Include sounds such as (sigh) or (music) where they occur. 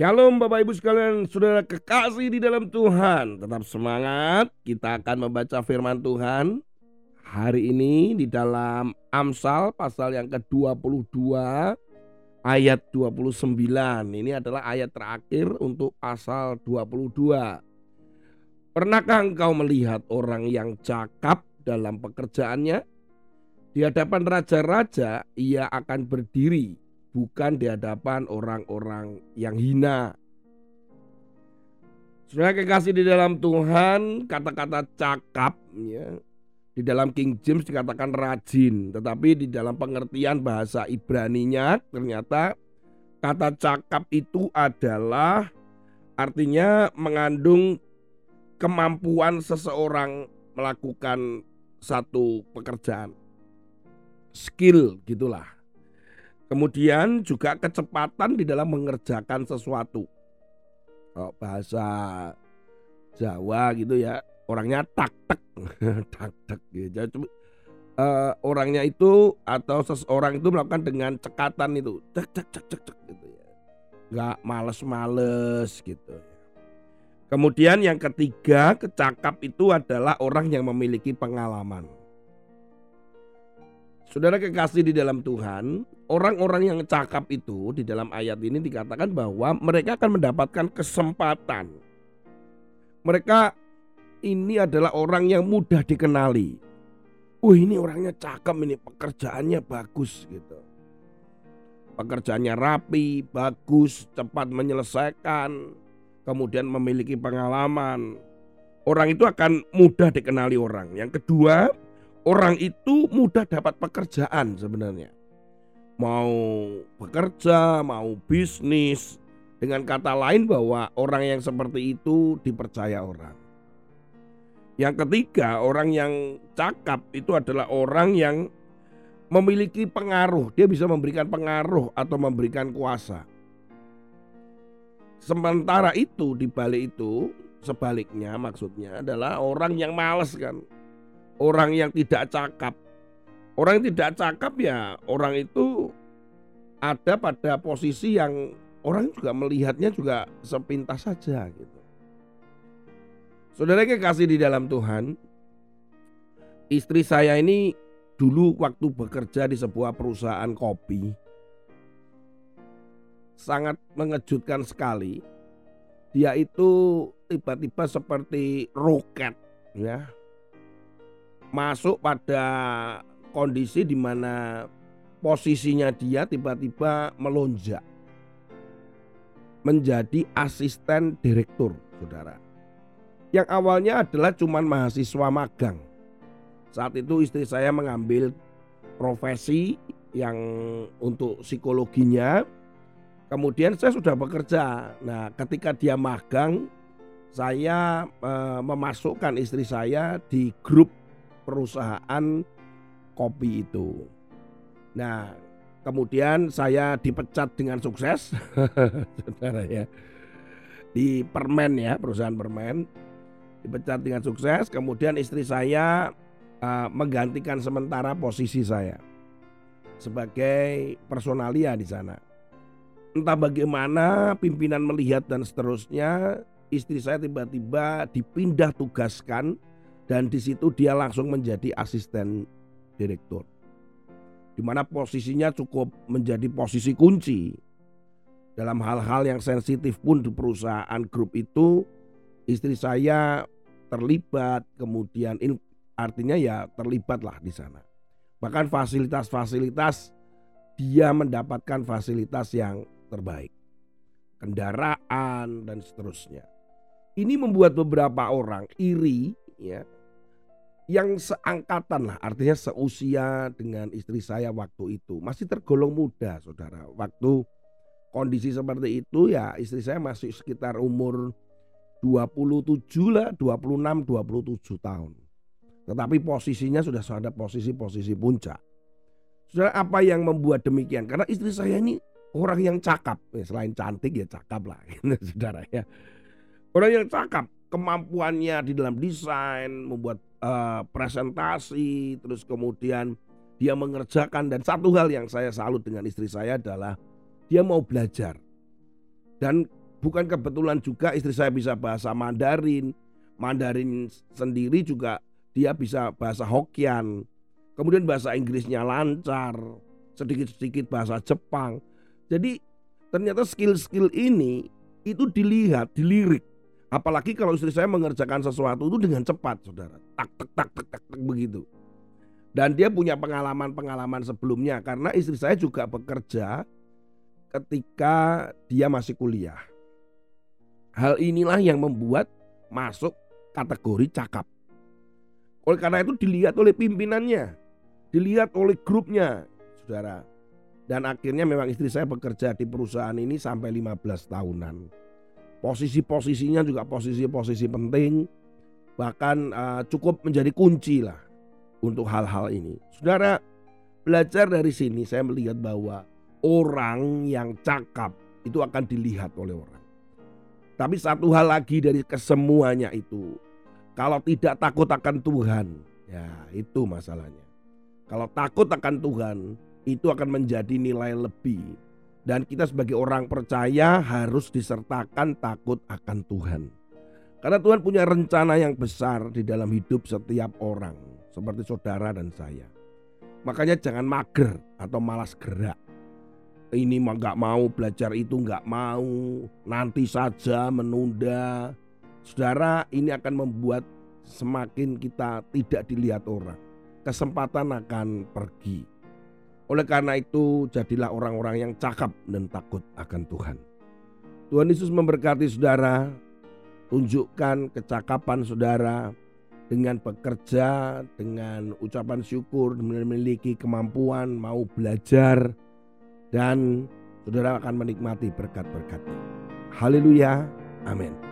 Shalom Bapak Ibu sekalian, saudara kekasih di dalam Tuhan. Tetap semangat, kita akan membaca firman Tuhan. Hari ini di dalam Amsal pasal yang ke-22 ayat 29. Ini adalah ayat terakhir untuk pasal 22. Pernahkah engkau melihat orang yang cakap dalam pekerjaannya? Di hadapan raja-raja ia akan berdiri bukan di hadapan orang-orang yang hina. Saudara kekasih di dalam Tuhan, kata-kata cakap ya, di dalam King James dikatakan rajin, tetapi di dalam pengertian bahasa Ibraninya ternyata kata cakap itu adalah artinya mengandung kemampuan seseorang melakukan satu pekerjaan. Skill gitulah. Kemudian juga kecepatan di dalam mengerjakan sesuatu. Oh, bahasa Jawa gitu ya, orangnya tak (laughs) tak tak tak gitu. Uh, orangnya itu atau seseorang itu melakukan dengan cekatan itu, cek cek cek cek, cek gitu ya. Nggak males-males gitu. Kemudian yang ketiga, kecakap itu adalah orang yang memiliki pengalaman. Saudara kekasih di dalam Tuhan, orang-orang yang cakap itu di dalam ayat ini dikatakan bahwa mereka akan mendapatkan kesempatan. Mereka ini adalah orang yang mudah dikenali. Oh ini orangnya cakep ini pekerjaannya bagus gitu. Pekerjaannya rapi, bagus, cepat menyelesaikan, kemudian memiliki pengalaman. Orang itu akan mudah dikenali orang. Yang kedua, orang itu mudah dapat pekerjaan sebenarnya. Mau bekerja, mau bisnis. Dengan kata lain bahwa orang yang seperti itu dipercaya orang. Yang ketiga, orang yang cakap itu adalah orang yang memiliki pengaruh. Dia bisa memberikan pengaruh atau memberikan kuasa. Sementara itu di balik itu sebaliknya maksudnya adalah orang yang males kan orang yang tidak cakap. Orang yang tidak cakap ya orang itu ada pada posisi yang orang juga melihatnya juga sepintas saja gitu. Saudara kasih di dalam Tuhan, istri saya ini dulu waktu bekerja di sebuah perusahaan kopi sangat mengejutkan sekali. Dia itu tiba-tiba seperti roket ya masuk pada kondisi di mana posisinya dia tiba-tiba melonjak menjadi asisten direktur, saudara. Yang awalnya adalah cuman mahasiswa magang. Saat itu istri saya mengambil profesi yang untuk psikologinya. Kemudian saya sudah bekerja. Nah, ketika dia magang, saya e, memasukkan istri saya di grup perusahaan kopi itu. Nah, kemudian saya dipecat dengan sukses, (laughs) saudara ya, di permen ya, perusahaan permen, dipecat dengan sukses. Kemudian istri saya uh, menggantikan sementara posisi saya sebagai personalia di sana. Entah bagaimana pimpinan melihat dan seterusnya, istri saya tiba-tiba dipindah tugaskan dan di situ dia langsung menjadi asisten direktur. Di mana posisinya cukup menjadi posisi kunci. Dalam hal-hal yang sensitif pun di perusahaan grup itu istri saya terlibat kemudian artinya ya terlibatlah di sana. Bahkan fasilitas-fasilitas dia mendapatkan fasilitas yang terbaik. Kendaraan dan seterusnya. Ini membuat beberapa orang iri ya yang seangkatan lah artinya seusia dengan istri saya waktu itu. Masih tergolong muda saudara. Waktu kondisi seperti itu ya istri saya masih sekitar umur 27 lah 26 27 tahun. Tetapi posisinya sudah ada posisi-posisi puncak. Saudara apa yang membuat demikian? Karena istri saya ini orang yang cakap. Ya, selain cantik ya cakap lah (laughs) saudara ya. Orang yang cakap kemampuannya di dalam desain membuat uh, presentasi, terus kemudian dia mengerjakan dan satu hal yang saya salut dengan istri saya adalah dia mau belajar. Dan bukan kebetulan juga istri saya bisa bahasa Mandarin. Mandarin sendiri juga dia bisa bahasa Hokkien. Kemudian bahasa Inggrisnya lancar, sedikit-sedikit bahasa Jepang. Jadi ternyata skill-skill ini itu dilihat, dilirik. Apalagi kalau istri saya mengerjakan sesuatu itu dengan cepat, saudara. Tak, tak, tak, tak, tak, tak begitu. Dan dia punya pengalaman-pengalaman sebelumnya karena istri saya juga bekerja ketika dia masih kuliah. Hal inilah yang membuat masuk kategori cakap. Oleh karena itu dilihat oleh pimpinannya, dilihat oleh grupnya, saudara. Dan akhirnya memang istri saya bekerja di perusahaan ini sampai 15 tahunan. Posisi-posisinya juga posisi-posisi penting, bahkan uh, cukup menjadi kunci lah untuk hal-hal ini. Saudara, belajar dari sini saya melihat bahwa orang yang cakap itu akan dilihat oleh orang. Tapi satu hal lagi dari kesemuanya itu, kalau tidak takut akan Tuhan, ya itu masalahnya. Kalau takut akan Tuhan, itu akan menjadi nilai lebih. Dan kita sebagai orang percaya harus disertakan takut akan Tuhan. Karena Tuhan punya rencana yang besar di dalam hidup setiap orang seperti saudara dan saya. Makanya jangan mager atau malas gerak. Ini nggak mau belajar itu nggak mau, nanti saja menunda. Saudara, ini akan membuat semakin kita tidak dilihat orang. Kesempatan akan pergi. Oleh karena itu, jadilah orang-orang yang cakap dan takut akan Tuhan. Tuhan Yesus memberkati saudara, tunjukkan kecakapan saudara, dengan bekerja, dengan ucapan syukur, memiliki kemampuan, mau belajar, dan saudara akan menikmati berkat-berkatnya. Haleluya, amin.